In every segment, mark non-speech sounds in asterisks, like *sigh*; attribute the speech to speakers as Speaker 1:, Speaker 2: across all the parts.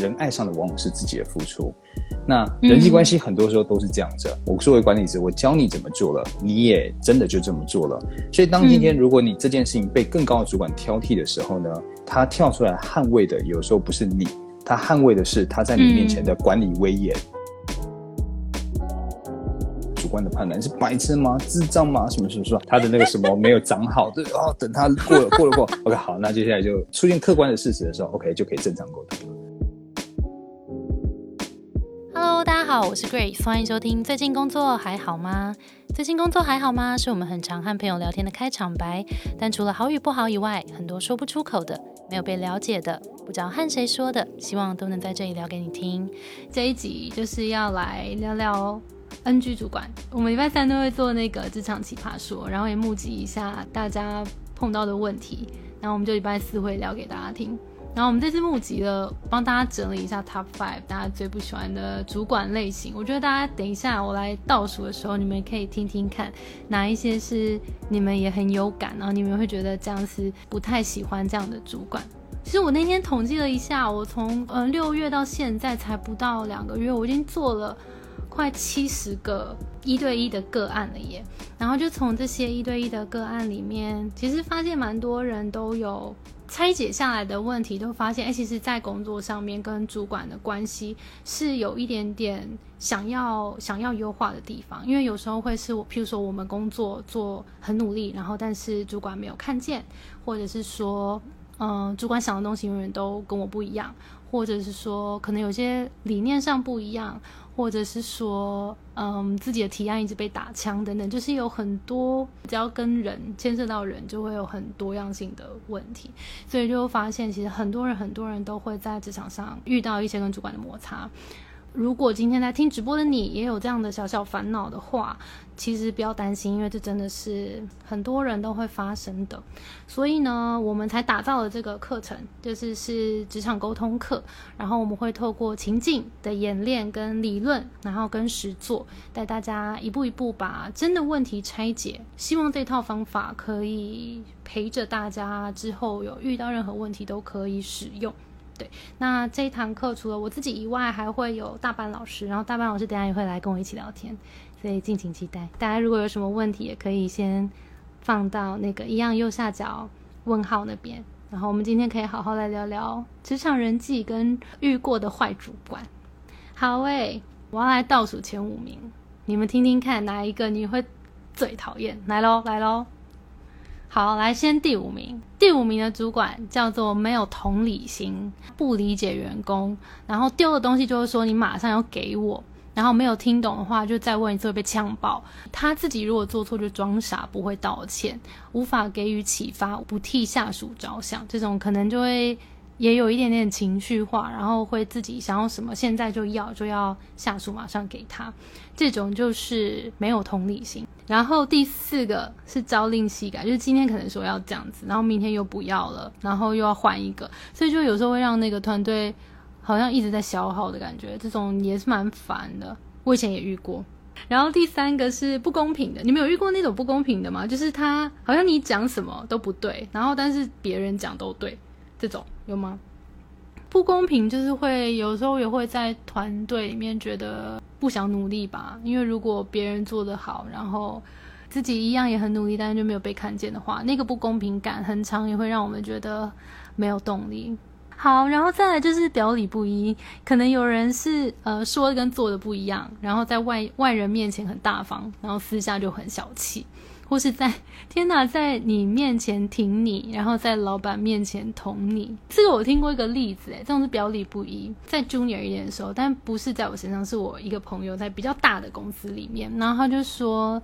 Speaker 1: 人爱上的往往是自己的付出。那人际关系很多时候都是这样子。我作为管理者，我教你怎么做了，你也真的就这么做了。所以当今天如果你这件事情被更高的主管挑剔的时候呢，他跳出来捍卫的有时候不是你，他捍卫的是他在你面前的管理威严。主观的判断是白痴吗？智障吗？什么什么说他的那个什么没有长好？对哦，等他过了过了过，*laughs* OK 好，那接下来就出现客观的事实的时候，OK 就可以正常沟通
Speaker 2: 大家好，我是 Grace，欢迎收听。最近工作还好吗？最近工作还好吗？是我们很常和朋友聊天的开场白。但除了好与不好以外，很多说不出口的，没有被了解的，不知道和谁说的，希望都能在这里聊给你听。这一集就是要来聊聊。NG 主管，我们礼拜三都会做那个职场奇葩说，然后也募集一下大家碰到的问题，然后我们就礼拜四会聊给大家听。然后我们这次募集了，帮大家整理一下 Top Five 大家最不喜欢的主管类型。我觉得大家等一下我来倒数的时候，你们可以听听看哪一些是你们也很有感，然后你们会觉得这样是不太喜欢这样的主管。其实我那天统计了一下，我从呃六月到现在才不到两个月，我已经做了。快七十个一对一的个案了耶，然后就从这些一对一的个案里面，其实发现蛮多人都有拆解下来的问题，都发现哎，其实，在工作上面跟主管的关系是有一点点想要想要优化的地方，因为有时候会是我，譬如说我们工作做很努力，然后但是主管没有看见，或者是说，嗯，主管想的东西永远都跟我不一样，或者是说可能有些理念上不一样。或者是说，嗯，自己的提案一直被打枪等等，就是有很多只要跟人牵涉到人，就会有很多样性的问题，所以就会发现其实很多人很多人都会在职场上遇到一些跟主管的摩擦。如果今天在听直播的你也有这样的小小烦恼的话，其实不要担心，因为这真的是很多人都会发生的。所以呢，我们才打造了这个课程，就是是职场沟通课。然后我们会透过情境的演练跟理论，然后跟实作，带大家一步一步把真的问题拆解。希望这套方法可以陪着大家之后有遇到任何问题都可以使用。对，那这一堂课除了我自己以外，还会有大班老师，然后大班老师等下也会来跟我一起聊天，所以敬请期待。大家如果有什么问题，也可以先放到那个一样右下角问号那边，然后我们今天可以好好来聊聊职场人际跟遇过的坏主管。好诶，我要来倒数前五名，你们听听看哪一个你会最讨厌？来喽，来喽！好，来先第五名。第五名的主管叫做没有同理心，不理解员工，然后丢的东西就是说你马上要给我，然后没有听懂的话就再问一次会被呛爆。他自己如果做错就装傻，不会道歉，无法给予启发，不替下属着想，这种可能就会。也有一点点情绪化，然后会自己想要什么，现在就要就要下属马上给他，这种就是没有同理心。然后第四个是朝令夕改，就是今天可能说要这样子，然后明天又不要了，然后又要换一个，所以就有时候会让那个团队好像一直在消耗的感觉，这种也是蛮烦的。我以前也遇过。然后第三个是不公平的，你们有遇过那种不公平的吗？就是他好像你讲什么都不对，然后但是别人讲都对。这种有吗？不公平就是会有时候也会在团队里面觉得不想努力吧，因为如果别人做得好，然后自己一样也很努力，但是就没有被看见的话，那个不公平感很长，也会让我们觉得没有动力。好，然后再来就是表里不一，可能有人是呃说的跟做的不一样，然后在外外人面前很大方，然后私下就很小气。或是在天呐，在你面前挺你，然后在老板面前捅你。这个我听过一个例子，诶，这种是表里不一。在 junior 一点的时候，但不是在我身上，是我一个朋友在比较大的公司里面，然后他就说，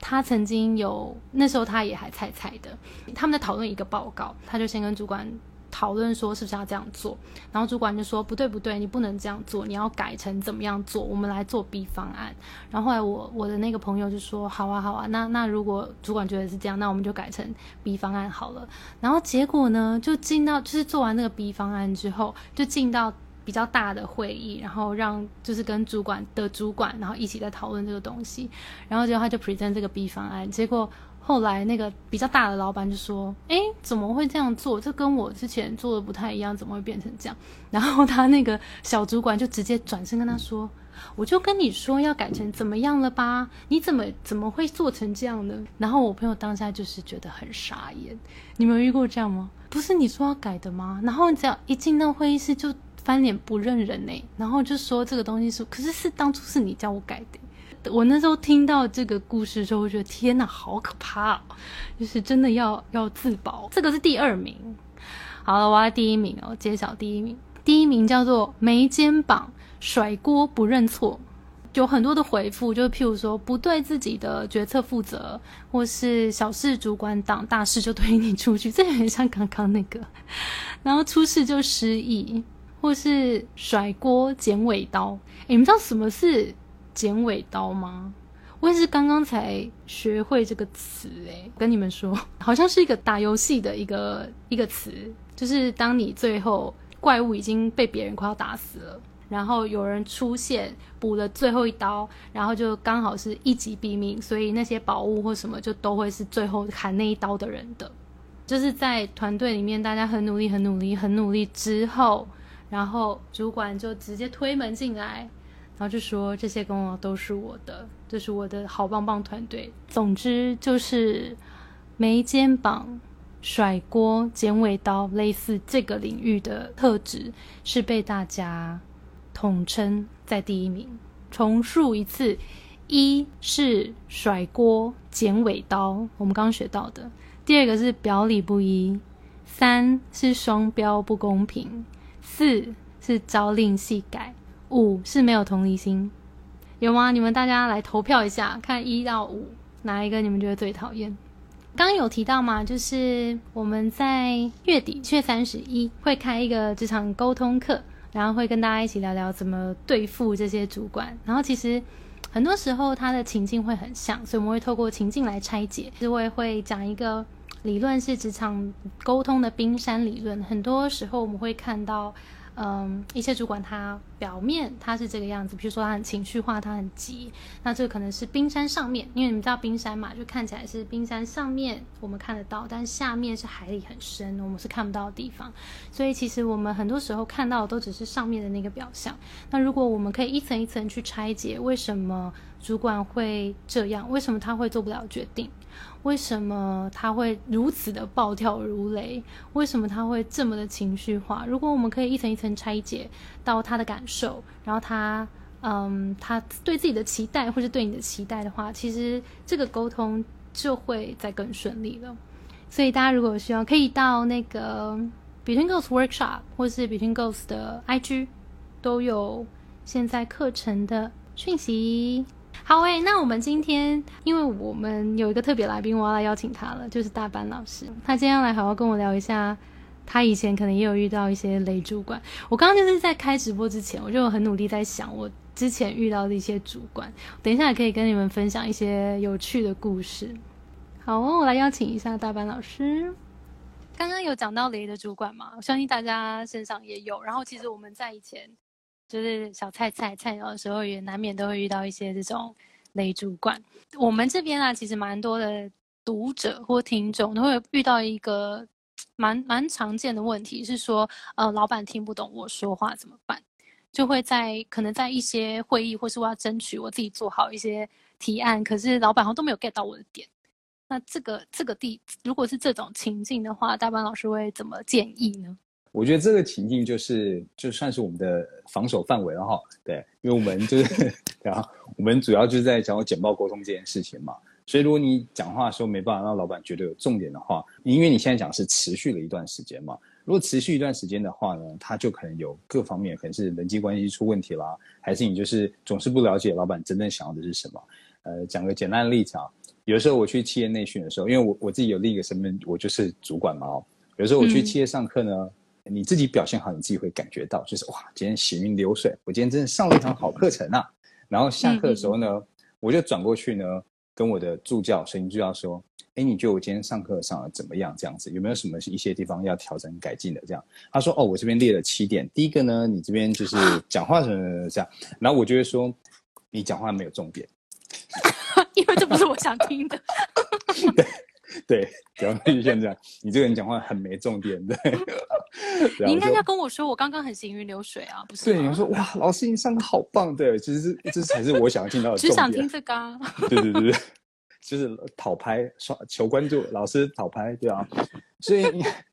Speaker 2: 他曾经有那时候他也还菜菜的，他们在讨论一个报告，他就先跟主管。讨论说是不是要这样做，然后主管就说不对不对，你不能这样做，你要改成怎么样做，我们来做 B 方案。然后后来我我的那个朋友就说好啊好啊，那那如果主管觉得是这样，那我们就改成 B 方案好了。然后结果呢，就进到就是做完那个 B 方案之后，就进到比较大的会议，然后让就是跟主管的主管，然后一起在讨论这个东西。然后结果他就 present 这个 B 方案，结果后来那个比较大的老板就说：“哎，怎么会这样做？这跟我之前做的不太一样，怎么会变成这样？”然后他那个小主管就直接转身跟他说：“我就跟你说要改成怎么样了吧？你怎么怎么会做成这样呢？”然后我朋友当下就是觉得很傻眼。你们遇过这样吗？不是你说要改的吗？然后只要一进到会议室就翻脸不认人呢，然后就说这个东西是，可是是当初是你叫我改的。我那时候听到这个故事的时候，我觉得天哪，好可怕！就是真的要要自保。这个是第二名，好了，我要第一名哦，揭晓第一名。第一名叫做没肩膀甩锅不认错，有很多的回复，就譬如说不对自己的决策负责，或是小事主管挡，大事就推你出去，这很像刚刚那个。*laughs* 然后出事就失忆，或是甩锅剪尾刀。你们知道什么是？剪尾刀吗？我也是刚刚才学会这个词诶，跟你们说，*laughs* 好像是一个打游戏的一个一个词，就是当你最后怪物已经被别人快要打死了，然后有人出现补了最后一刀，然后就刚好是一击毙命，所以那些宝物或什么就都会是最后砍那一刀的人的。就是在团队里面，大家很努力、很努力、很努力之后，然后主管就直接推门进来。然后就说这些功劳都是我的，这是我的好棒棒团队。总之就是没肩膀、甩锅、剪尾刀，类似这个领域的特质是被大家统称在第一名。重述一次：一是甩锅、剪尾刀，我们刚刚学到的；第二个是表里不一；三是双标不公平；四是朝令夕改。五是没有同理心，有吗？你们大家来投票一下，看一到五哪一个你们觉得最讨厌？刚有提到嘛，就是我们在月底七月三十一会开一个职场沟通课，然后会跟大家一起聊聊怎么对付这些主管。然后其实很多时候他的情境会很像，所以我们会透过情境来拆解。其实我也会讲一个理论，是职场沟通的冰山理论。很多时候我们会看到。嗯，一些主管他表面他是这个样子，比如说他很情绪化，他很急，那这个可能是冰山上面，因为你们知道冰山嘛，就看起来是冰山上面我们看得到，但下面是海里很深，我们是看不到的地方。所以其实我们很多时候看到的都只是上面的那个表象。那如果我们可以一层一层去拆解，为什么主管会这样？为什么他会做不了决定？为什么他会如此的暴跳如雷？为什么他会这么的情绪化？如果我们可以一层一层拆解到他的感受，然后他，嗯，他对自己的期待，或是对你的期待的话，其实这个沟通就会再更顺利了。所以大家如果有需要，可以到那个 Between Goals Workshop 或是 Between Goals 的 IG 都有现在课程的讯息。好诶，那我们今天，因为我们有一个特别来宾，我要来邀请他了，就是大班老师。他今天要来好好跟我聊一下，他以前可能也有遇到一些雷主管。我刚刚就是在开直播之前，我就很努力在想我之前遇到的一些主管。等一下也可以跟你们分享一些有趣的故事。好，我来邀请一下大班老师。刚刚有讲到雷的主管嘛？我相信大家身上也有。然后其实我们在以前。就是小菜菜菜鸟的时候，也难免都会遇到一些这种雷主管。我们这边啊，其实蛮多的读者或听众都会遇到一个蛮蛮常见的问题，是说，呃，老板听不懂我说话怎么办？就会在可能在一些会议，或是我要争取我自己做好一些提案，可是老板好像都没有 get 到我的点。那这个这个地，如果是这种情境的话，大班老师会怎么建议呢？
Speaker 1: 我觉得这个情境就是就算是我们的防守范围了哈，对，因为我们就是 *laughs* 对啊，我们主要就是在讲简报沟通这件事情嘛，所以如果你讲话的时候没办法让老板觉得有重点的话，因为你现在讲是持续了一段时间嘛，如果持续一段时间的话呢，他就可能有各方面可能是人际关系出问题啦，还是你就是总是不了解老板真正想要的是什么？呃，讲个简单的例子啊，有的时候我去企业内训的时候，因为我我自己有另一个身份，我就是主管嘛哦，有时候我去企业上课呢。你自己表现好，你自己会感觉到，就是哇，今天行云流水，我今天真的上了一堂好课程啊。然后下课的时候呢，我就转过去呢，跟我的助教、声音助教说：“哎，你觉得我今天上课上的怎么样？这样子有没有什么一些地方要调整改进的？”这样，他说：“哦，我这边列了七点。第一个呢，你这边就是 *laughs* 讲话什么这样。然后我就会说，你讲话没有重点，*laughs*
Speaker 2: 因为这不是我想听的。*laughs* ”
Speaker 1: 对对，主要就像这样，你这个人讲话很没重点，对。
Speaker 2: 你应该要跟我说，我刚刚很行云流水啊，不是？
Speaker 1: 对，你说哇，老师你上课好棒，对，其实这才是我想要听到的。
Speaker 2: 只想听这个。
Speaker 1: 对对对对，就是讨拍刷求关注，老师讨拍，对啊。所以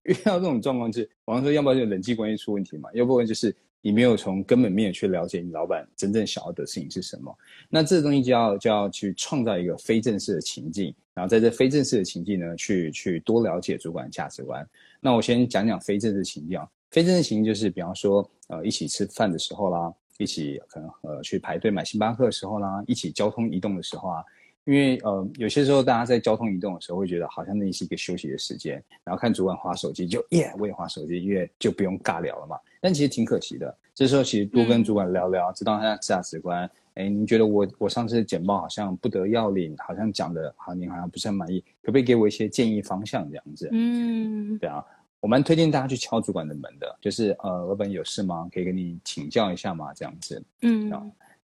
Speaker 1: 遇到这种状况，是网上说，要不然就人际关系出问题嘛，要不然就是你没有从根本面去了解你老板真正想要的事情是什么。那这东西就要就要去创造一个非正式的情境，然后在这非正式的情境呢，去去多了解主管价值观。那我先讲讲非正式情境啊，非正式情境就是比方说，呃，一起吃饭的时候啦，一起可能呃去排队买星巴克的时候啦，一起交通移动的时候啊。因为呃，有些时候大家在交通移动的时候，会觉得好像那是一个休息的时间，然后看主管划手机，就耶，我也划手机，因为就不用尬聊了嘛。但其实挺可惜的，这时候其实多跟主管聊聊，知道他的价值观。哎，您觉得我我上次的简报好像不得要领，好像讲的好，您好像不是很满意，可不可以给我一些建议方向这样子？嗯，对啊，我蛮推荐大家去敲主管的门的，就是呃，老板有事吗？可以跟你请教一下吗？这样子。嗯，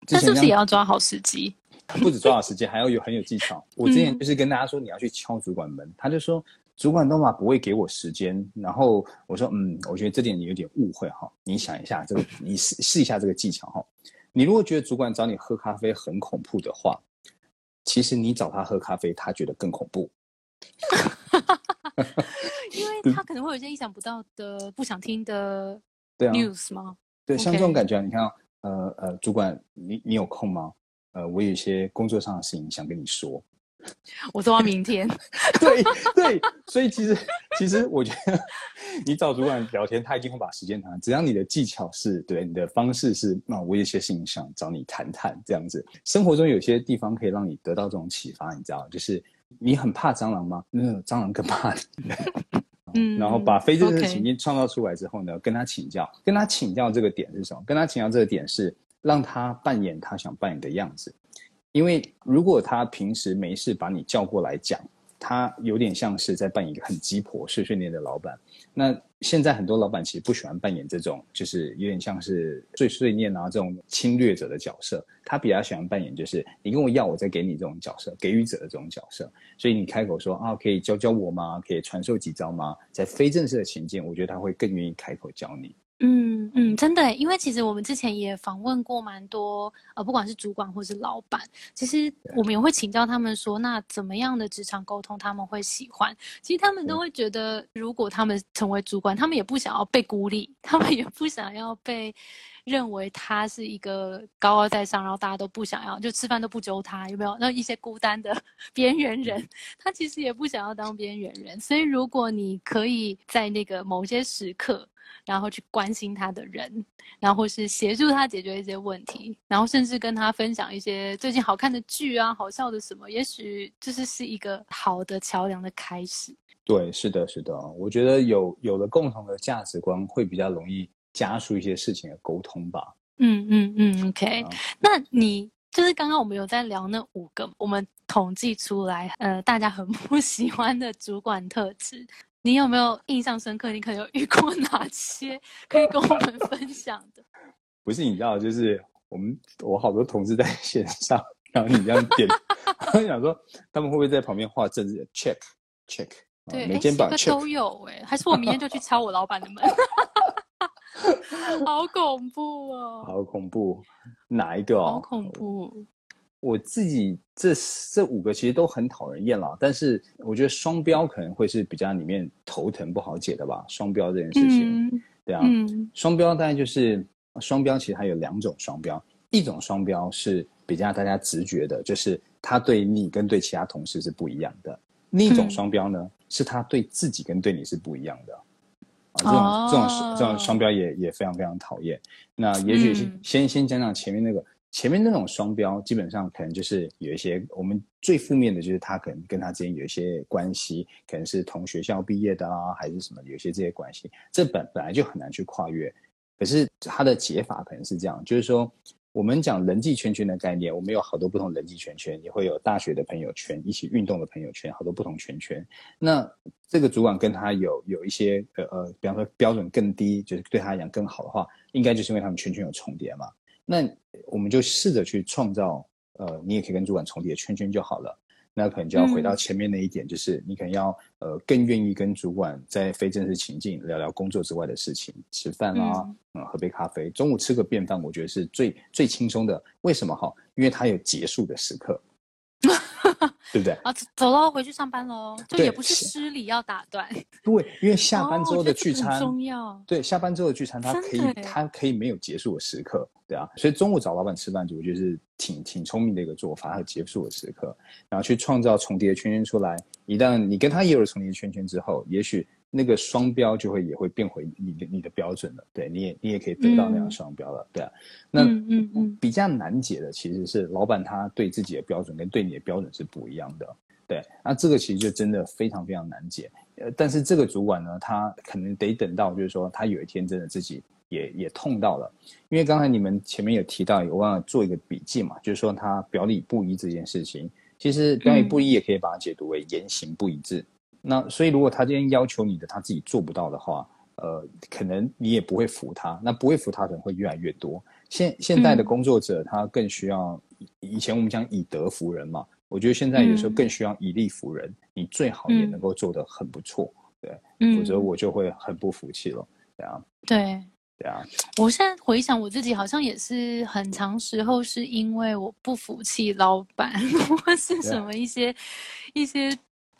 Speaker 2: 那是不是也要抓好时机？
Speaker 1: 不止抓好时间，还要有很有技巧。我之前就是跟大家说，你要去敲主管门，他就说主管都嘛不会给我时间。然后我说，嗯，我觉得这点你有点误会哈。你想一下这个，你试试一下这个技巧哈。你如果觉得主管找你喝咖啡很恐怖的话，其实你找他喝咖啡，他觉得更恐怖。*laughs*
Speaker 2: 因为他可能会有一些意想不到的、不想听的 *laughs* news 吗？
Speaker 1: 对，像这种感觉，你看，呃呃，主管，你你有空吗？呃，我有一些工作上的事情想跟你说，*laughs*
Speaker 2: 我说到明天。*laughs*
Speaker 1: 对对，所以其实其实我觉得你找主管聊天，他一定会把时间谈。只要你的技巧是对，你的方式是，那我有些事情想找你谈谈，这样子。生活中有些地方可以让你得到这种启发，你知道，就是你很怕蟑螂吗？那蟑螂更怕你。*laughs* 嗯，然后把非正式情境创造出来之后呢，跟他请教，跟他请教这个点是什么？跟他请教这个点是。让他扮演他想扮演的样子，因为如果他平时没事把你叫过来讲，他有点像是在扮演一个很鸡婆碎碎念的老板。那现在很多老板其实不喜欢扮演这种，就是有点像是碎碎念啊这种侵略者的角色。他比较喜欢扮演就是你跟我要，我再给你这种角色，给予者的这种角色。所以你开口说啊，可以教教我吗？可以传授几招吗？在非正式的情境，我觉得他会更愿意开口教你。
Speaker 2: 嗯嗯，真的，因为其实我们之前也访问过蛮多，呃，不管是主管或是老板，其实我们也会请教他们说，那怎么样的职场沟通他们会喜欢？其实他们都会觉得，如果他们成为主管，他们也不想要被孤立，他们也不想要被认为他是一个高高在上，然后大家都不想要，就吃饭都不揪他，有没有？那一些孤单的 *laughs* 边缘人，他其实也不想要当边缘人。所以如果你可以在那个某些时刻，然后去关心他的人，然后是协助他解决一些问题，然后甚至跟他分享一些最近好看的剧啊、好笑的什么，也许就是是一个好的桥梁的开始。
Speaker 1: 对，是的，是的，我觉得有有了共同的价值观，会比较容易加速一些事情的沟通吧。
Speaker 2: 嗯嗯嗯，OK。那你就是刚刚我们有在聊那五个，我们统计出来，呃，大家很不 *laughs* 喜欢的主管特质。你有没有印象深刻？你可能有遇过哪些可以跟我们分享的？*laughs*
Speaker 1: 不是你知道，就是我们我好多同事在线上，然后你这样点，我想说他们会不会在旁边画政治 check check？
Speaker 2: 对，每间吧都有哎，还是我明天就去敲我老板的门？*laughs* 好恐怖哦！
Speaker 1: 好恐怖，哪一个哦？
Speaker 2: 好恐怖。
Speaker 1: 我自己这这五个其实都很讨人厌了，但是我觉得双标可能会是比较里面头疼不好解的吧。双标这件事情，对啊，双标大概就是双标，其实它有两种双标，一种双标是比较大家直觉的，就是他对你跟对其他同事是不一样的；另一种双标呢，是他对自己跟对你是不一样的。啊，这种这种这种双标也也非常非常讨厌。那也许先先讲讲前面那个。前面那种双标，基本上可能就是有一些我们最负面的，就是他可能跟他之间有一些关系，可能是同学校毕业的啊，还是什么，有些这些关系，这本本来就很难去跨越。可是他的解法可能是这样，就是说我们讲人际圈圈的概念，我们有好多不同人际圈圈，也会有大学的朋友圈，一起运动的朋友圈，好多不同圈圈。那这个主管跟他有有一些呃呃，比方说标准更低，就是对他来讲更好的话，应该就是因为他们圈圈有重叠嘛。那我们就试着去创造，呃，你也可以跟主管重叠圈圈就好了。那可能就要回到前面那一点，就是你可能要呃更愿意跟主管在非正式情境聊聊工作之外的事情，吃饭啦，嗯，喝杯咖啡，中午吃个便饭，我觉得是最最轻松的。为什么哈？因为它有结束的时刻。*laughs* 对不对？
Speaker 2: 啊，走喽，回去上班喽。就也不是失礼要打断。*laughs*
Speaker 1: 对，因为下班之后的聚餐
Speaker 2: 重要。
Speaker 1: 对，下班之后的聚餐，它可以，它可以没有结束的时刻，对啊。所以中午找老板吃饭，我觉得是挺挺聪明的一个做法。还有结束的时刻，然后去创造重叠的圈圈出来。一旦你跟他也有了重叠的圈圈之后，也许。那个双标就会也会变回你的你的标准了，对，你也你也可以得到那样双标了，对啊。那嗯嗯比较难解的其实是老板他对自己的标准跟对你的标准是不一样的，对。那这个其实就真的非常非常难解。呃，但是这个主管呢，他可能得等到就是说他有一天真的自己也也痛到了，因为刚才你们前面有提到，有忘了做一个笔记嘛，就是说他表里不一这件事情，其实表里不一也可以把它解读为言行不一致。那所以，如果他今天要求你的，他自己做不到的话，呃，可能你也不会服他。那不会服他的人会越来越多。现现在的工作者，他更需要以前我们讲以德服人嘛。我觉得现在有时候更需要以力服人。你最好也能够做得很不错，对，否则我就会很不服气了。对啊，
Speaker 2: 对，
Speaker 1: 对啊。
Speaker 2: 我现在回想我自己，好像也是很长时候是因为我不服气老板，*laughs* 或是什么一些一些。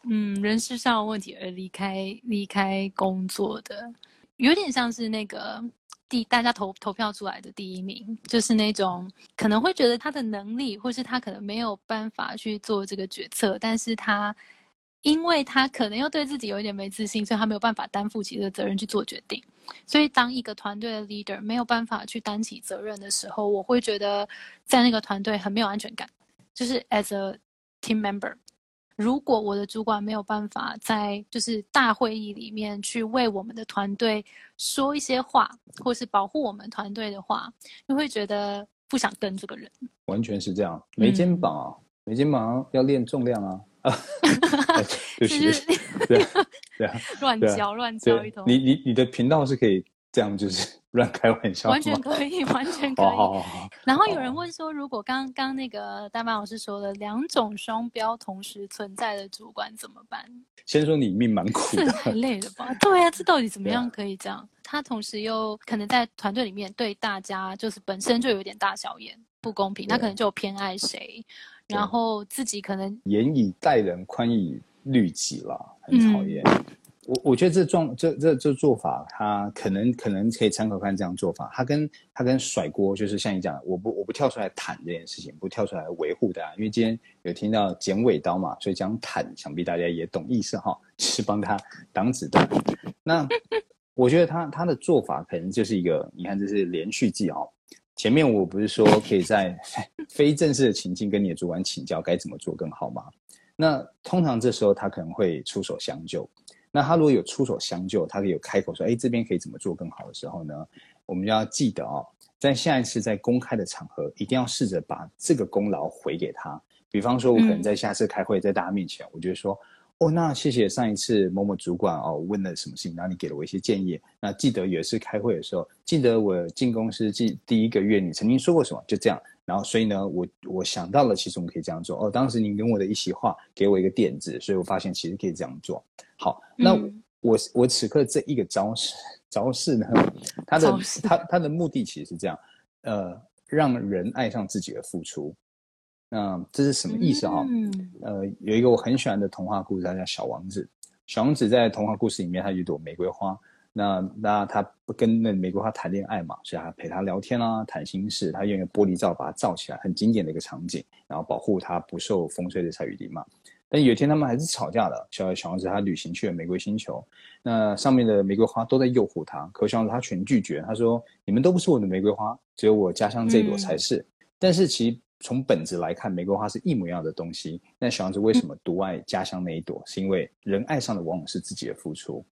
Speaker 2: 嗯，人事上的问题而离开离开工作的，有点像是那个第大家投投票出来的第一名，就是那种可能会觉得他的能力，或是他可能没有办法去做这个决策，但是他因为他可能又对自己有一点没自信，所以他没有办法担负起这个责任去做决定。所以当一个团队的 leader 没有办法去担起责任的时候，我会觉得在那个团队很没有安全感，就是 as a team member。如果我的主管没有办法在就是大会议里面去为我们的团队说一些话，或是保护我们团队的话，就会觉得不想跟这个人。
Speaker 1: 完全是这样，没肩膀啊，没肩膀要练重量啊。*laughs* *laughs* 啊，就是，对对啊，*laughs*
Speaker 2: 乱教乱教一通。
Speaker 1: 你你你的频道是可以。这样就是 *laughs* 乱开玩笑，*laughs*
Speaker 2: 完全可以，完全可以。然后有人问说，如果刚刚那个大班老师说的两种双标同时存在的主管怎么办？
Speaker 1: 先说你命蛮苦的，
Speaker 2: 太累了吧？*laughs* 对啊，这到底怎么样可以这样？他同时又可能在团队里面对大家就是本身就有点大小眼，不公平。他可能就偏爱谁，然后自己可能
Speaker 1: 严以待人，宽以律己了，很讨厌。我我觉得这状这这这做法，他可能可能可以参考看这样做法。他跟他跟甩锅，就是像你讲，我不我不跳出来坦这件事情，不跳出来维护大家。因为今天有听到剪尾刀嘛，所以讲坦，想必大家也懂意思哈，是帮他挡子弹。那我觉得他他的做法可能就是一个，你看这是连续剧哈。前面我不是说可以在 *laughs* 非正式的情境跟你的主管请教该怎么做更好吗？那通常这时候他可能会出手相救。那他如果有出手相救，他可以有开口说：“哎，这边可以怎么做更好的时候呢？”我们要记得哦，在下一次在公开的场合，一定要试着把这个功劳回给他。比方说，我可能在下次开会，在大家面前，我就说：“哦，那谢谢上一次某某主管哦问了什么事情，然后你给了我一些建议。那记得有一次开会的时候，记得我进公司第第一个月，你曾经说过什么？就这样。然后，所以呢，我我想到了，其实我们可以这样做。哦，当时您跟我的一席话，给我一个点子，所以我发现其实可以这样做。”好，那我我此刻这一个招式招式呢，它的它它的目的其实是这样，呃，让人爱上自己的付出。那这是什么意思哈？呃，有一个我很喜欢的童话故事，它叫《小王子》。小王子在童话故事里面，他有一朵玫瑰花。那那他不跟那玫瑰花谈恋爱嘛，所以他陪他聊天啊，谈心事。他用一个玻璃罩把它罩起来，很经典的一个场景，然后保护他不受风吹日晒雨淋嘛。但有一天他们还是吵架了。小小王子他旅行去了玫瑰星球，那上面的玫瑰花都在诱惑他，可小王子他全拒绝。他说：“你们都不是我的玫瑰花，只有我家乡这朵才是。”但是其实从本质来看，玫瑰花是一模一样的东西。那小王子为什么独爱家乡那一朵？是因为人爱上的往往是自己的付出。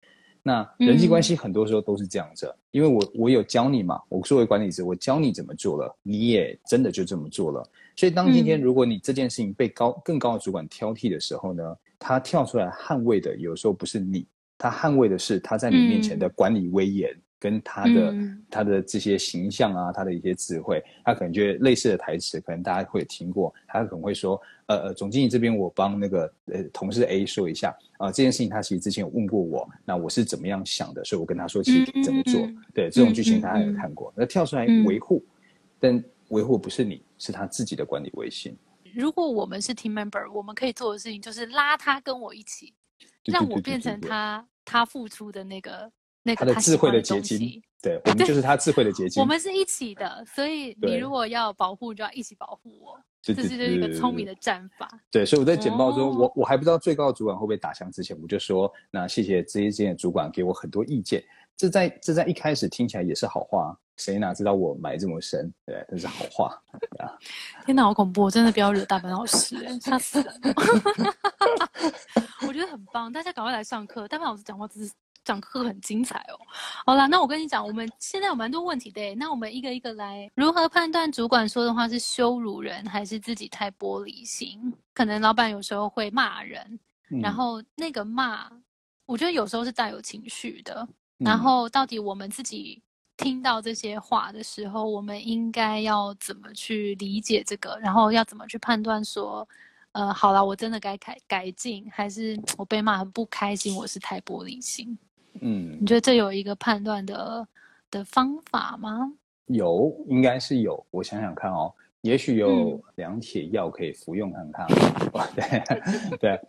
Speaker 1: 那人际关系很多时候都是这样子，因为我我有教你嘛，我作为管理者，我教你怎么做了，你也真的就这么做了。所以当今天如果你这件事情被高更高的主管挑剔的时候呢，他跳出来捍卫的有时候不是你，他捍卫的是他在你面前的管理威严，跟他的、
Speaker 2: 嗯。
Speaker 1: 他的这些形象啊，他的一些智慧，他可能觉得类似的台词，可能大家会听过，他可能会说，呃呃，总经理这边我帮那个呃同事 A 说一下啊、这件事情他其实之前有问过我，那我是怎么样想的，所以我跟他说其实怎么做，对这种剧情大家有
Speaker 2: 嗯
Speaker 1: 看过，那跳出来
Speaker 2: 嗯。
Speaker 1: 维护，但维护不是你，是他自己的管理微信。
Speaker 2: 如果我们是 team member，我们可以做的事情就是拉他跟我一起，让我变成他他付出的那个那个
Speaker 1: 他的智慧
Speaker 2: 的
Speaker 1: 结晶对我们就是他智慧的结晶。
Speaker 2: 我们是一起的，所以你如果要保护，就要一起保护我。这是就是一个聪明的战法。
Speaker 1: 对，所以我在简报中，
Speaker 2: 哦
Speaker 1: 我我还不知道最高的主管会不会打枪之前，我就说，那谢谢这一间的主管给我很多意见。这在这在一开始听起来也是好话，谁哪知道我埋这么深？对，这是好话。啊，
Speaker 2: 天哪，好恐怖！真的不要惹大班老师、欸，吓死人了。*laughs* 我觉得很棒，大家赶快来上课。大班老师讲话真是讲课很精彩哦。好啦，那我跟你讲，我们现在有蛮多问题的欸，那我们一个一个来。如何判断主管说的话是羞辱人，还是自己太玻璃心？可能老板有时候会骂人，
Speaker 1: 嗯
Speaker 2: 然后那个骂，我觉得有时候是带有情绪的。然
Speaker 1: 嗯
Speaker 2: 后到底我们自己听到这些话的时候，我们应该要怎么去理解这个？然后要怎么去判断说，呃，好了，我真的该改改进，还是我被骂很不开心，我是太玻璃心？
Speaker 1: 嗯
Speaker 2: 你觉得这有一个判断的的方法吗？
Speaker 1: 有，应该是有。我想想看哦，也许有
Speaker 2: 嗯
Speaker 1: 两帖药可以服用看看。*laughs* 哦对对，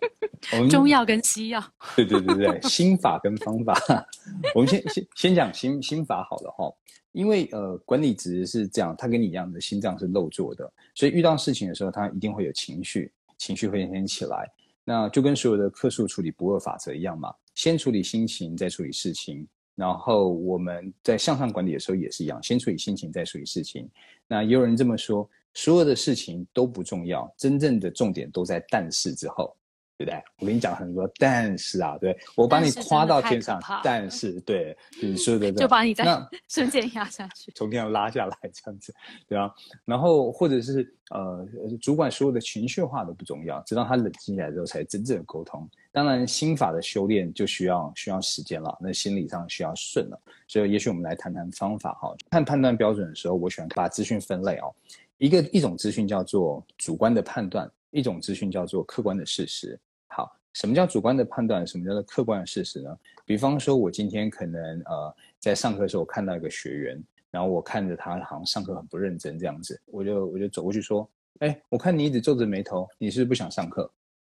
Speaker 1: 我们
Speaker 2: 中药跟西药，
Speaker 1: 对对对对，心法跟方法，*laughs* 我们先先先讲心心法好了哈，因为呃管理职是这样，他跟你一样的心脏是漏做的，所以遇到事情的时候，他一定会有情绪，情绪会先起来，那就跟所有的客诉处理不二法则一样嘛，先处理心情，再处理事情。然后我们在向上管理的时候也是一样，先处理心情，再处理事情。那也有人这么说，所有的事情都不重要，真正的重点都在但是之后。对不对？我跟你讲很多，但是啊，对我把你夸到天上但是对你说的对，
Speaker 2: 就把 *laughs* 你再
Speaker 1: 那 *laughs*
Speaker 2: 瞬间压下去。
Speaker 1: 从天上拉下来这样子，对啊。然后或者是呃，主管所有的情绪化都不重要，直到他冷静下来之后才真正的沟通。当然，心法的修炼就需要需要时间了，那心理上需要顺了。所以，也许我们来谈谈方法哈。看判断标准的时候，我喜欢把资讯分类哦。一个一种资讯叫做主观的判断，一种资讯叫做客观的事实。好，什么叫主观的判断？什么叫做客观的事实呢？比方说，我今天可能呃在上课的时候我看到一个学员，然后我看着他好像上课很不认真这样子，我就我就走过去说，哎，我看你一直皱着眉头，你是不是不想上课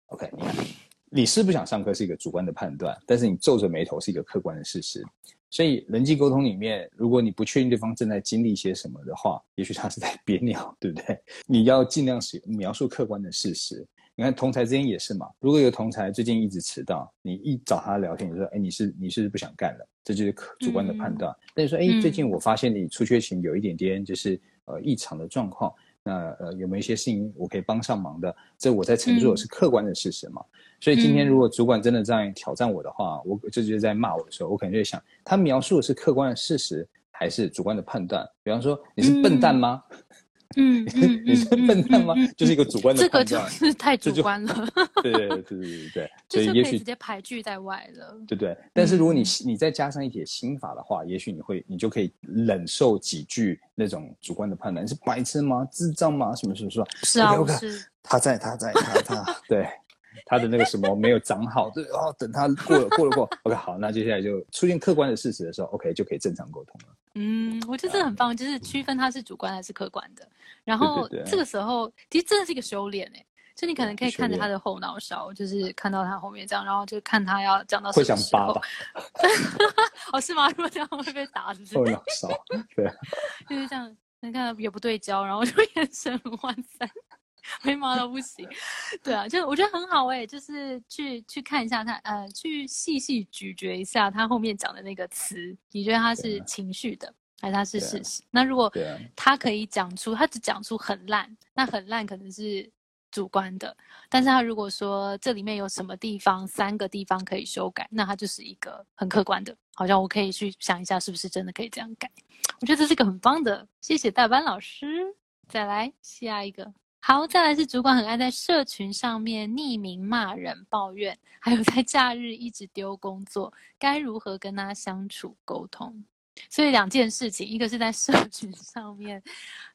Speaker 1: ？OK，你，你是不想上课是一个主观的判断，但是你皱着眉头是一个客观的事实。所以人际沟通里面，如果你不确定对方正在经历些什么的话，也许他是在憋尿，对不对？你要尽量使描述客观的事实。你看同才之间也是嘛，如果有同才最近一直迟到，你一找他聊天，你说，哎，你是你是不是不想干了？这就是客主观的判断。但是说，哎，
Speaker 2: 嗯
Speaker 1: 最近我发现你出缺勤有一点点就是呃异常的状况，那呃有没有一些事情我可以帮上忙的？这我在陈述的是客观的事实嘛。所以今天如果主管真的这样挑战我的话，我这就是在骂我的时候，我可能就会想，他描述的是客观的事实还是主观的判断？比方说，你是笨蛋吗？
Speaker 2: 嗯嗯
Speaker 1: 你是笨蛋吗？就是一个主观的
Speaker 2: 这个就。是太主观了，*laughs*
Speaker 1: 对对对对对对，
Speaker 2: 这就可
Speaker 1: 所以也许
Speaker 2: 以直接排拒在外了。
Speaker 1: 对对？但是如果你
Speaker 2: 嗯
Speaker 1: 你再加上一点心法的话，也许你会你就可以忍受几句那种主观的判断，你是白痴吗？智障吗？什么什么什么？
Speaker 2: 是啊
Speaker 1: 他在他在他他 *laughs* 对他的那个什么没有长好，对哦，等他过了过了过，*laughs* OK 好，那接下来就出现客观的事实的时候，OK 就可以正常沟通了。
Speaker 2: 嗯，我觉得这很棒，就是区分它是主观还是客观的。然后这个时候，其实真的是一个修炼诶，就你可能可以看着他的后脑勺，就是看到他后面这样，然后就看他要讲到
Speaker 1: 会
Speaker 2: 什么时候
Speaker 1: 想扒吧。*laughs*
Speaker 2: 哦，是吗？如果这样会被打，是不是？
Speaker 1: 后脑勺，对啊，*laughs*
Speaker 2: 就是这样，你看也不对焦，然后就眼神很涣散，*laughs* 没毛到不行。对啊，就我觉得很好哎、就是去去看一下他，呃，去细细咀嚼一下他后面讲的那个词，你觉得他是情绪的，还是他是事实？那如果他可以讲出，他只讲出很烂，那很烂可能是主观的，但是他如果说这里面有什么地方，三个地方可以修改，那他就是一个很客观的，好像我可以去想一下，是不是真的可以这样改。我觉得这是一个很棒的，谢谢大班老师。再来下一个，好，再来是主管很爱在社群上面匿名骂人、抱怨，还有在假日一直丢工作，该如何跟他相处沟通？所以两件事情，一个是在社群上面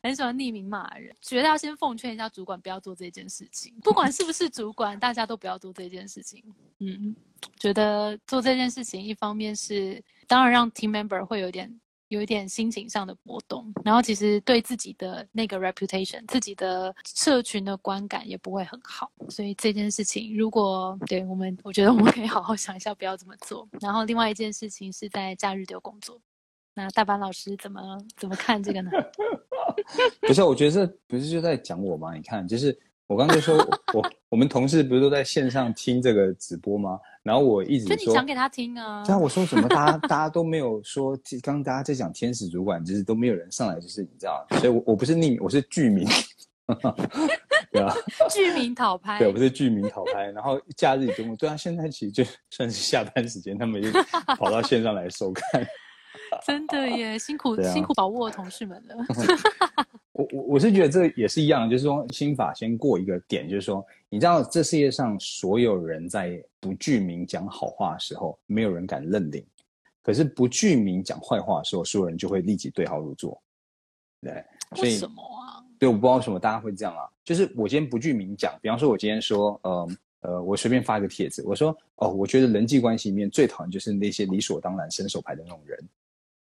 Speaker 2: 很喜欢匿名骂人，觉得要先奉劝一下主管不要做这件事情，不管是不是主管，大家都不要做这件事情。嗯，觉得做这件事情，一方面是当然让 team member 会有点有一点心情上的波动，然后其实对自己的那个 reputation，自己的社群的观感也不会很好。所以这件事情，如果对我们，我觉得我们可以好好想一下，不要这么做。然后另外一件事情是在假日丢工作。那大班老师怎么怎么看这个呢？*laughs*
Speaker 1: 不是，我觉得这不是就在讲我吗？你看，就是我刚才说，我 *laughs* 我们同事不是都在线上听这个直播吗？然后我一直
Speaker 2: 就你讲给他听啊。
Speaker 1: 对啊，我说怎么大家大家都没有说，刚刚大家在讲天使主管，就是都没有人上来，就是你知道，所以我我不是匿名，我是剧名，*laughs* 对啊，*laughs*
Speaker 2: 剧名讨拍，
Speaker 1: 对，我不是剧名讨拍。然后假日中，对啊，现在其实就算是下班时间，他们就跑到线上来收看。
Speaker 2: 真的耶，辛苦辛苦保沃同事们了。
Speaker 1: 我我我是觉得这也是一样，就是说心法先过一个点，就是说你知道这世界上所有人在不具名讲好话的时候，没有人敢认领；可是不具名讲坏话的时候，所有人就会立即对号入座。对，
Speaker 2: 为什么啊？
Speaker 1: 对，我不知道为什么大家会这样啊。就是我今天不具名讲，比方说我今天说，呃呃，我随便发一个帖子，我说哦，我觉得人际关系里面最讨厌就是那些理所当然伸手牌的那种人。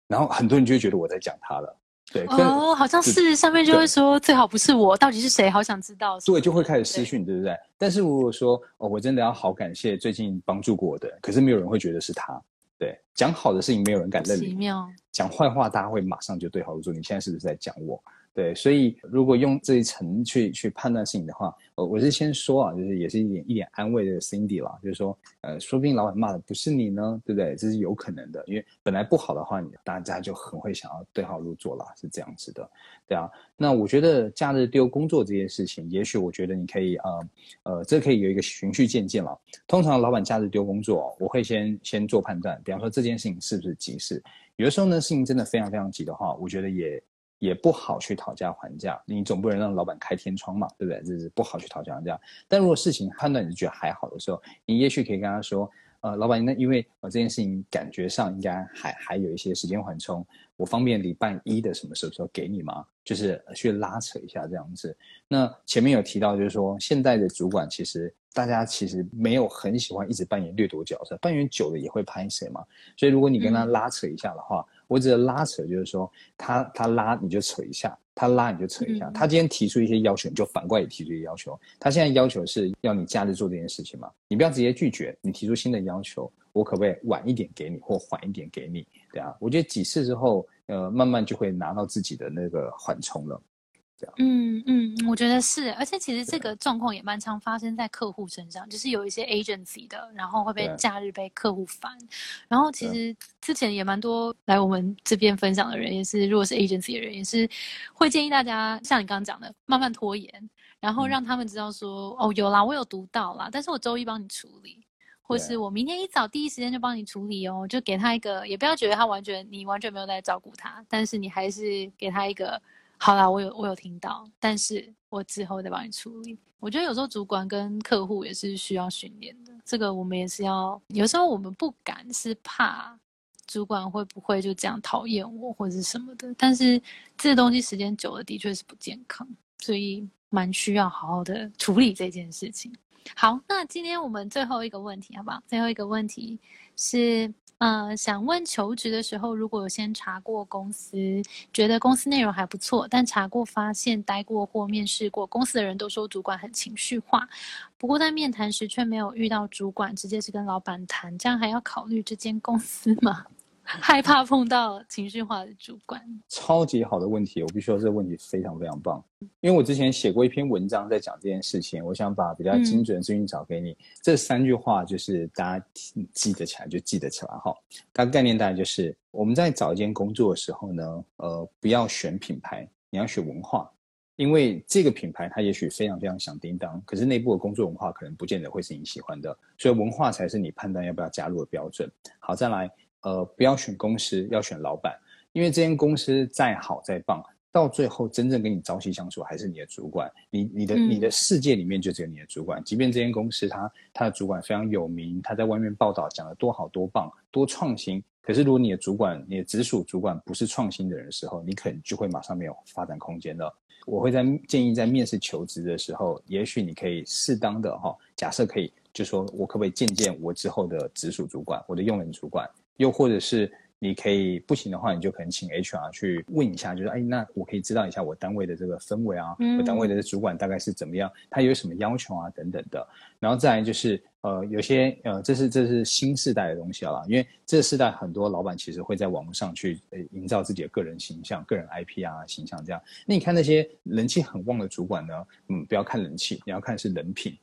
Speaker 1: 然后很多人就会觉得我在讲他了，对
Speaker 2: 哦，好像是上面就会说最好不是我，到底是谁？好想知道，
Speaker 1: 对，就会开始私讯，对不对？但是如果说哦，我真的要好感谢最近帮助过我的，可是没有人会觉得是他，对，讲好的事情没有人敢认
Speaker 2: 奇妙，
Speaker 1: 讲坏话大家会马上就对号入座，你现在是不是在讲我？对，所以如果用这一层去去判断事情的话，我我是先说啊，就是也是一点一点安慰的 Cindy 啦，就是说，呃，说不定老板骂的不是你呢，对不对？这是有可能的，因为本来不好的话，大家就很会想要对号入座啦，是这样子的，对啊。那我觉得假日丢工作这件事情，也许我觉得你可以呃呃，这可以有一个循序渐进了。通常老板假日丢工作，我会先先做判断，比方说这件事情是不是急事。有的时候呢，事情真的非常非常急的话，我觉得也。也不好去讨价还价，你总不能让老板开天窗嘛，对不对？这是不好去讨价还价。但如果事情判断你觉得还好的时候，你也许可以跟他说，呃，老板，那因为呃这件事情感觉上应该还还有一些时间缓冲，我方便礼拜一的什么时候给你吗？就是去拉扯一下这样子。那前面有提到，就是说现在的主管其实大家其实没有很喜欢一直扮演掠夺角色，扮演久了也会拍谁嘛。所以如果你跟他拉扯一下的话。我指的拉扯就是说，他他拉你就扯一下，他拉你就扯一下。他今天提出一些要求，你就反过来也提出一些要求。他现在要求是要你假日做这件事情嘛？你不要直接拒绝，你提出新的要求，我可不可以晚一点给你，或缓一点给你？对啊，我觉得几次之后，呃，慢慢就会拿到自己的那个缓冲了。
Speaker 2: 嗯嗯，我觉得是，而且其实这个状况也蛮常发生在客户身上，就是有一些 agency 的，然后会被假日被客户烦，然后其实之前也蛮多来我们这边分享的人，也是如果是 agency 的人，也是会建议大家像你刚刚讲的，慢慢拖延，然后让他们知道说，哦，有啦，我有读到啦，但是我周一帮你处理，或是我明天一早第一时间就帮你处理哦，就给他一个，也不要觉得他完全你完全没有在照顾他，但是你还是给他一个。好啦，我有我有听到，但是我之后再帮你处理。我觉得有时候主管跟客户也是需要训练的，这个我们也是要。有时候我们不敢，是怕主管会不会就这样讨厌我或者什么的。但是这东西时间久了的确是不健康，所以蛮需要好好的处理这件事情。好，那今天我们最后一个问题好不好？最后一个问题是。呃，想问求职的时候，如果有先查过公司，觉得公司内容还不错，但查过发现待过或面试过公司的人都说主管很情绪化，不过在面谈时却没有遇到主管，直接是跟老板谈，这样还要考虑这间公司吗？*laughs* 害怕碰到情绪化的主管，
Speaker 1: 超级好的问题，我必须说这个问题非常非常棒，因为我之前写过一篇文章在讲这件事情，我想把比较精准的资讯找给你。这三句话就是大家记得起来就记得起来哈。它概念大概就是我们在找一间工作的时候呢，呃，不要选品牌，你要选文化，因为这个品牌它也许非常非常响叮当，可是内部的工作文化可能不见得会是你喜欢的，所以文化才是你判断要不要加入的标准。好，再来。呃，不要选公司，要选老板，因为这间公司再好再棒，到最后真正跟你朝夕相处还是你的主管。你你的你的世界里面就只有你的主管，即便这间公司他他的主管非常有名，他在外面报道讲的多好多棒多创新，可是如果你的主管、你的直属主管不是创新的人的时候，你可能就会马上没有发展空间了。我会在建议在面试求职的时候，也许你可以适当的哈，假设可以，就说我可不可以见见我之后的直属主管，我的用人主管，又或者是。你可以不行的话，你就可能请 HR 去问一下，就是哎，那我可以知道一下我单位的这个氛围啊，我单位的主管大概是怎么样，他有什么要求啊，等等的。然后再来就是呃，有些呃，这是这是新时代的东西了，因为这个时代很多老板其实会在网络上去呃营造自己的个人形象、个人 IP 啊形象这样。那你看那些人气很旺的主管呢，嗯，不要看人气，你要看是人品。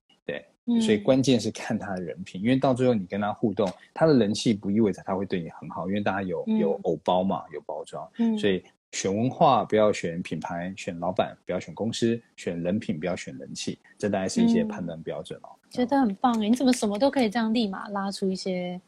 Speaker 1: 所以关键是看他的人品，因为到最后你跟他互动，他的人气不意味着他会对你很好，因为大家有有偶包嘛，有包装。所以选文化不要选品牌，选老板不要选公司，选人品不要选人气，这大概是一些判断标准哦。
Speaker 2: 觉得很棒哎，你怎么什么都可以这样立马拉出一些？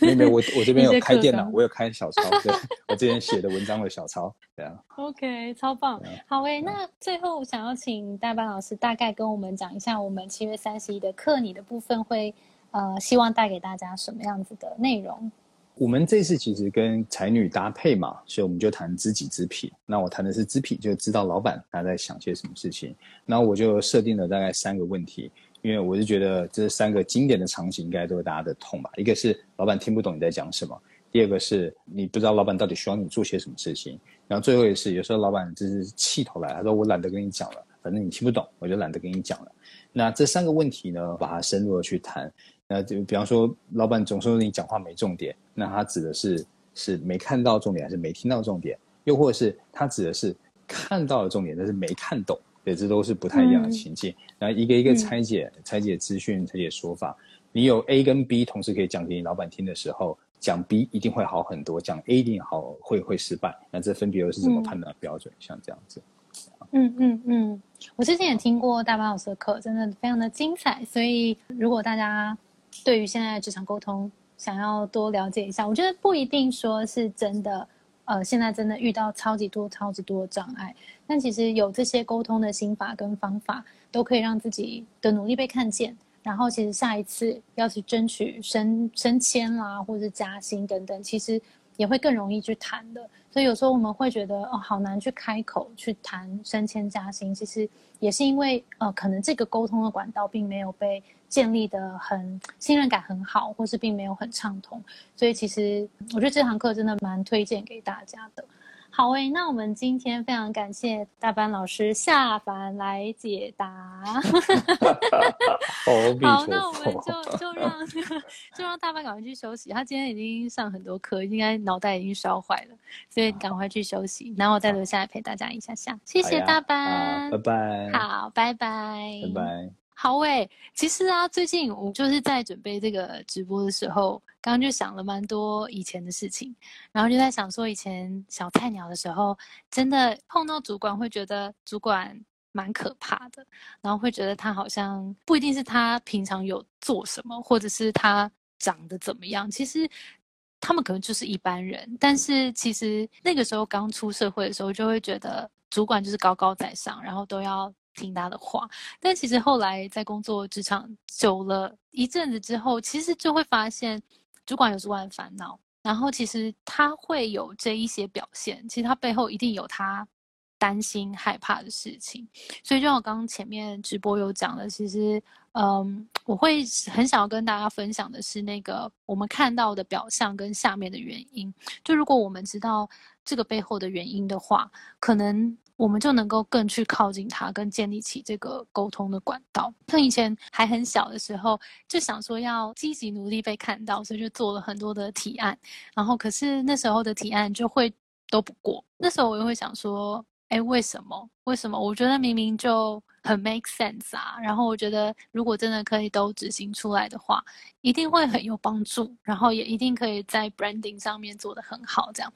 Speaker 1: 没有没有，我 *laughs* 我这边有开电脑，我有开小 *laughs* 抄，对我之前写的文章的小抄，对啊。
Speaker 2: OK，超棒，好诶。那最后想要请大班老师大概跟我们讲一下，我们七月三十一的课你的部分会呃，希望带给大家什么样子的内容？
Speaker 1: 我们这次其实跟才女搭配嘛，所以我们就谈知己知彼。那我谈的是知彼，就知道老板他在想些什么事情。那我就设定了大概三个问题。因为我是觉得这三个经典的场景应该都是大家的痛吧。一个是老板听不懂你在讲什么，第二个是你不知道老板到底需要你做些什么事情，然后最后也是有时候老板就是气头来，他说我懒得跟你讲了，反正你听不懂，我就懒得跟你讲了。那这三个问题呢，把它深入的去谈。那就比方说，老板总说你讲话没重点，那他指的是是没看到重点，还是没听到重点？又或者是他指的是看到了重点，但是没看懂？对，这都是不太一样的情境。然后一个一个拆解、拆解资讯、拆解说法。你有 A 跟 B 同时可以讲给你老板听的时候，讲 B 一定会好很多，讲 A 一定好会会失败。那这分别又是怎么判断标准？像这样子。
Speaker 2: 嗯嗯嗯，我之前也听过大班老师的课，真的非常的精彩。所以如果大家对于现在的职场沟通想要多了解一下，我觉得不一定说是真的。呃，现在真的遇到超级多、超级多的障碍，但其实有这些沟通的心法跟方法，都可以让自己的努力被看见。然后，其实下一次要去争取升升迁啦，或者加薪等等，其实也会更容易去谈的。所以有时候我们会觉得，哦，好难去开口去谈升迁加薪，其实也是因为，呃，可能这个沟通的管道并没有被。建立的很信任感很好，或是并没有很畅通，所以其实我觉得这堂课真的蛮推荐给大家的。好诶，那我们今天非常感谢大班老师下凡来解答。*laughs* 好，那我们就就让 *laughs* 就让大班赶快去休息，他今天已经上很多课，应该脑袋已经烧坏了，所以赶快去休息，然后我再留下来陪大家一下下。谢谢大班，
Speaker 1: 拜拜。
Speaker 2: 好，拜拜，
Speaker 1: 拜拜。
Speaker 2: 好诶，其实啊，最近我就是在准备这个直播的时候，刚刚就想了蛮多以前的事情，然后就在想说，以前小菜鸟的时候，真的碰到主管会觉得主管蛮可怕的，然后会觉得他好像不一定是他平常有做什么，或者是他长得怎么样，其实他们可能就是一般人，但是其实那个时候刚出社会的时候，就会觉得主管就是高高在上，然后都要。听他的话，但其实后来在工作职场久了一阵子之后，其实就会发现，主管有主管的烦恼，然后其实他会有这一些表现，其实他背后一定有他担心害怕的事情。所以就像我刚刚前面直播有讲的，其实，嗯，我会很想要跟大家分享的是那个我们看到的表象跟下面的原因。就如果我们知道这个背后的原因的话，可能。我们就能够更去靠近他，跟建立起这个沟通的管道。像以前还很小的时候，就想说要积极努力被看到，所以就做了很多的提案。然后，可是那时候的提案就会都不过。那时候我又会想说，哎，为什么？为什么？我觉得明明就很 make sense 啊。然后我觉得，如果真的可以都执行出来的话，一定会很有帮助。然后也一定可以在 branding 上面做得很好，这样。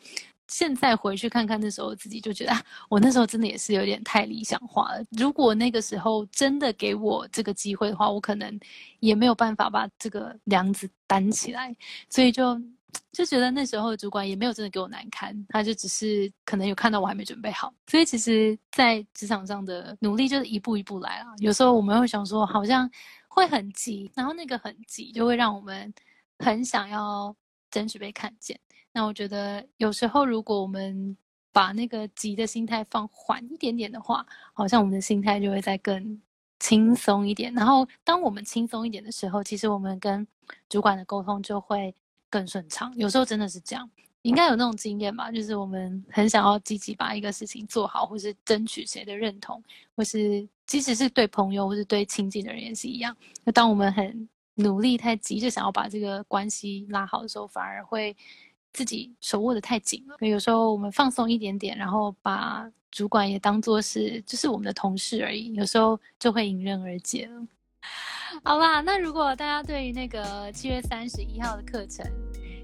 Speaker 2: 现在回去看看那时候自己，就觉得我那时候真的也是有点太理想化了。如果那个时候真的给我这个机会的话，我可能也没有办法把这个梁子担起来。所以就就觉得那时候主管也没有真的给我难堪，他就只是可能有看到我还没准备好。所以其实，在职场上的努力就是一步一步来啊。有时候我们会想说，好像会很急，然后那个很急就会让我们很想要争取被看见。那我觉得有时候如果我们把那个急的心态放缓一点点的话，好像我们的心态就会再更轻松一点。然后当我们轻松一点的时候，其实我们跟主管的沟通就会更顺畅。有时候真的是这样。应该有那种经验吧，就是我们很想要积极把一个事情做好，或是争取谁的认同，或是即使是对朋友或是对亲近的人也是一样。那当我们很努力、太急就想要把这个关系拉好的时候，反而会自己手握的太紧了。有时候我们放松一点点，然后把主管也当做是就是我们的同事而已，有时候就会迎刃而解了。好啦，那如果大家对于那个七月三十一号的课程，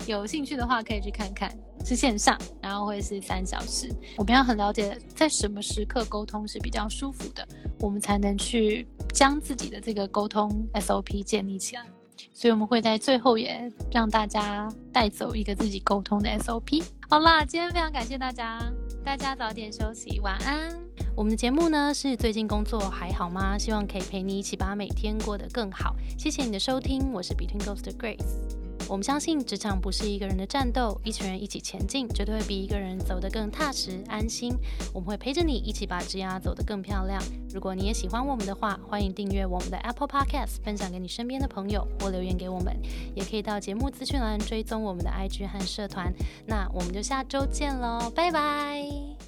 Speaker 2: 有兴趣的话，可以去看看，是线上，然后会是三小时。我们要很了解，在什么时刻沟通是比较舒服的，我们才能去将自己的这个沟通 SOP 建立起来。所以我们会在最后也让大家带走一个自己沟通的 SOP。好啦，今天非常感谢大家，大家早点休息，晚安。我们的节目呢是最近工作还好吗？希望可以陪你一起把每天过得更好。谢谢你的收听，我是 Between Ghost Grace。我们相信职场不是一个人的战斗，一群人一起前进，绝对会比一个人走得更踏实安心。我们会陪着你一起把职涯走得更漂亮。如果你也喜欢我们的话，欢迎订阅我们的 Apple Podcast，分享给你身边的朋友，或留言给我们。也可以到节目资讯栏追踪我们的 IG 和社团。那我们就下周见喽，拜拜。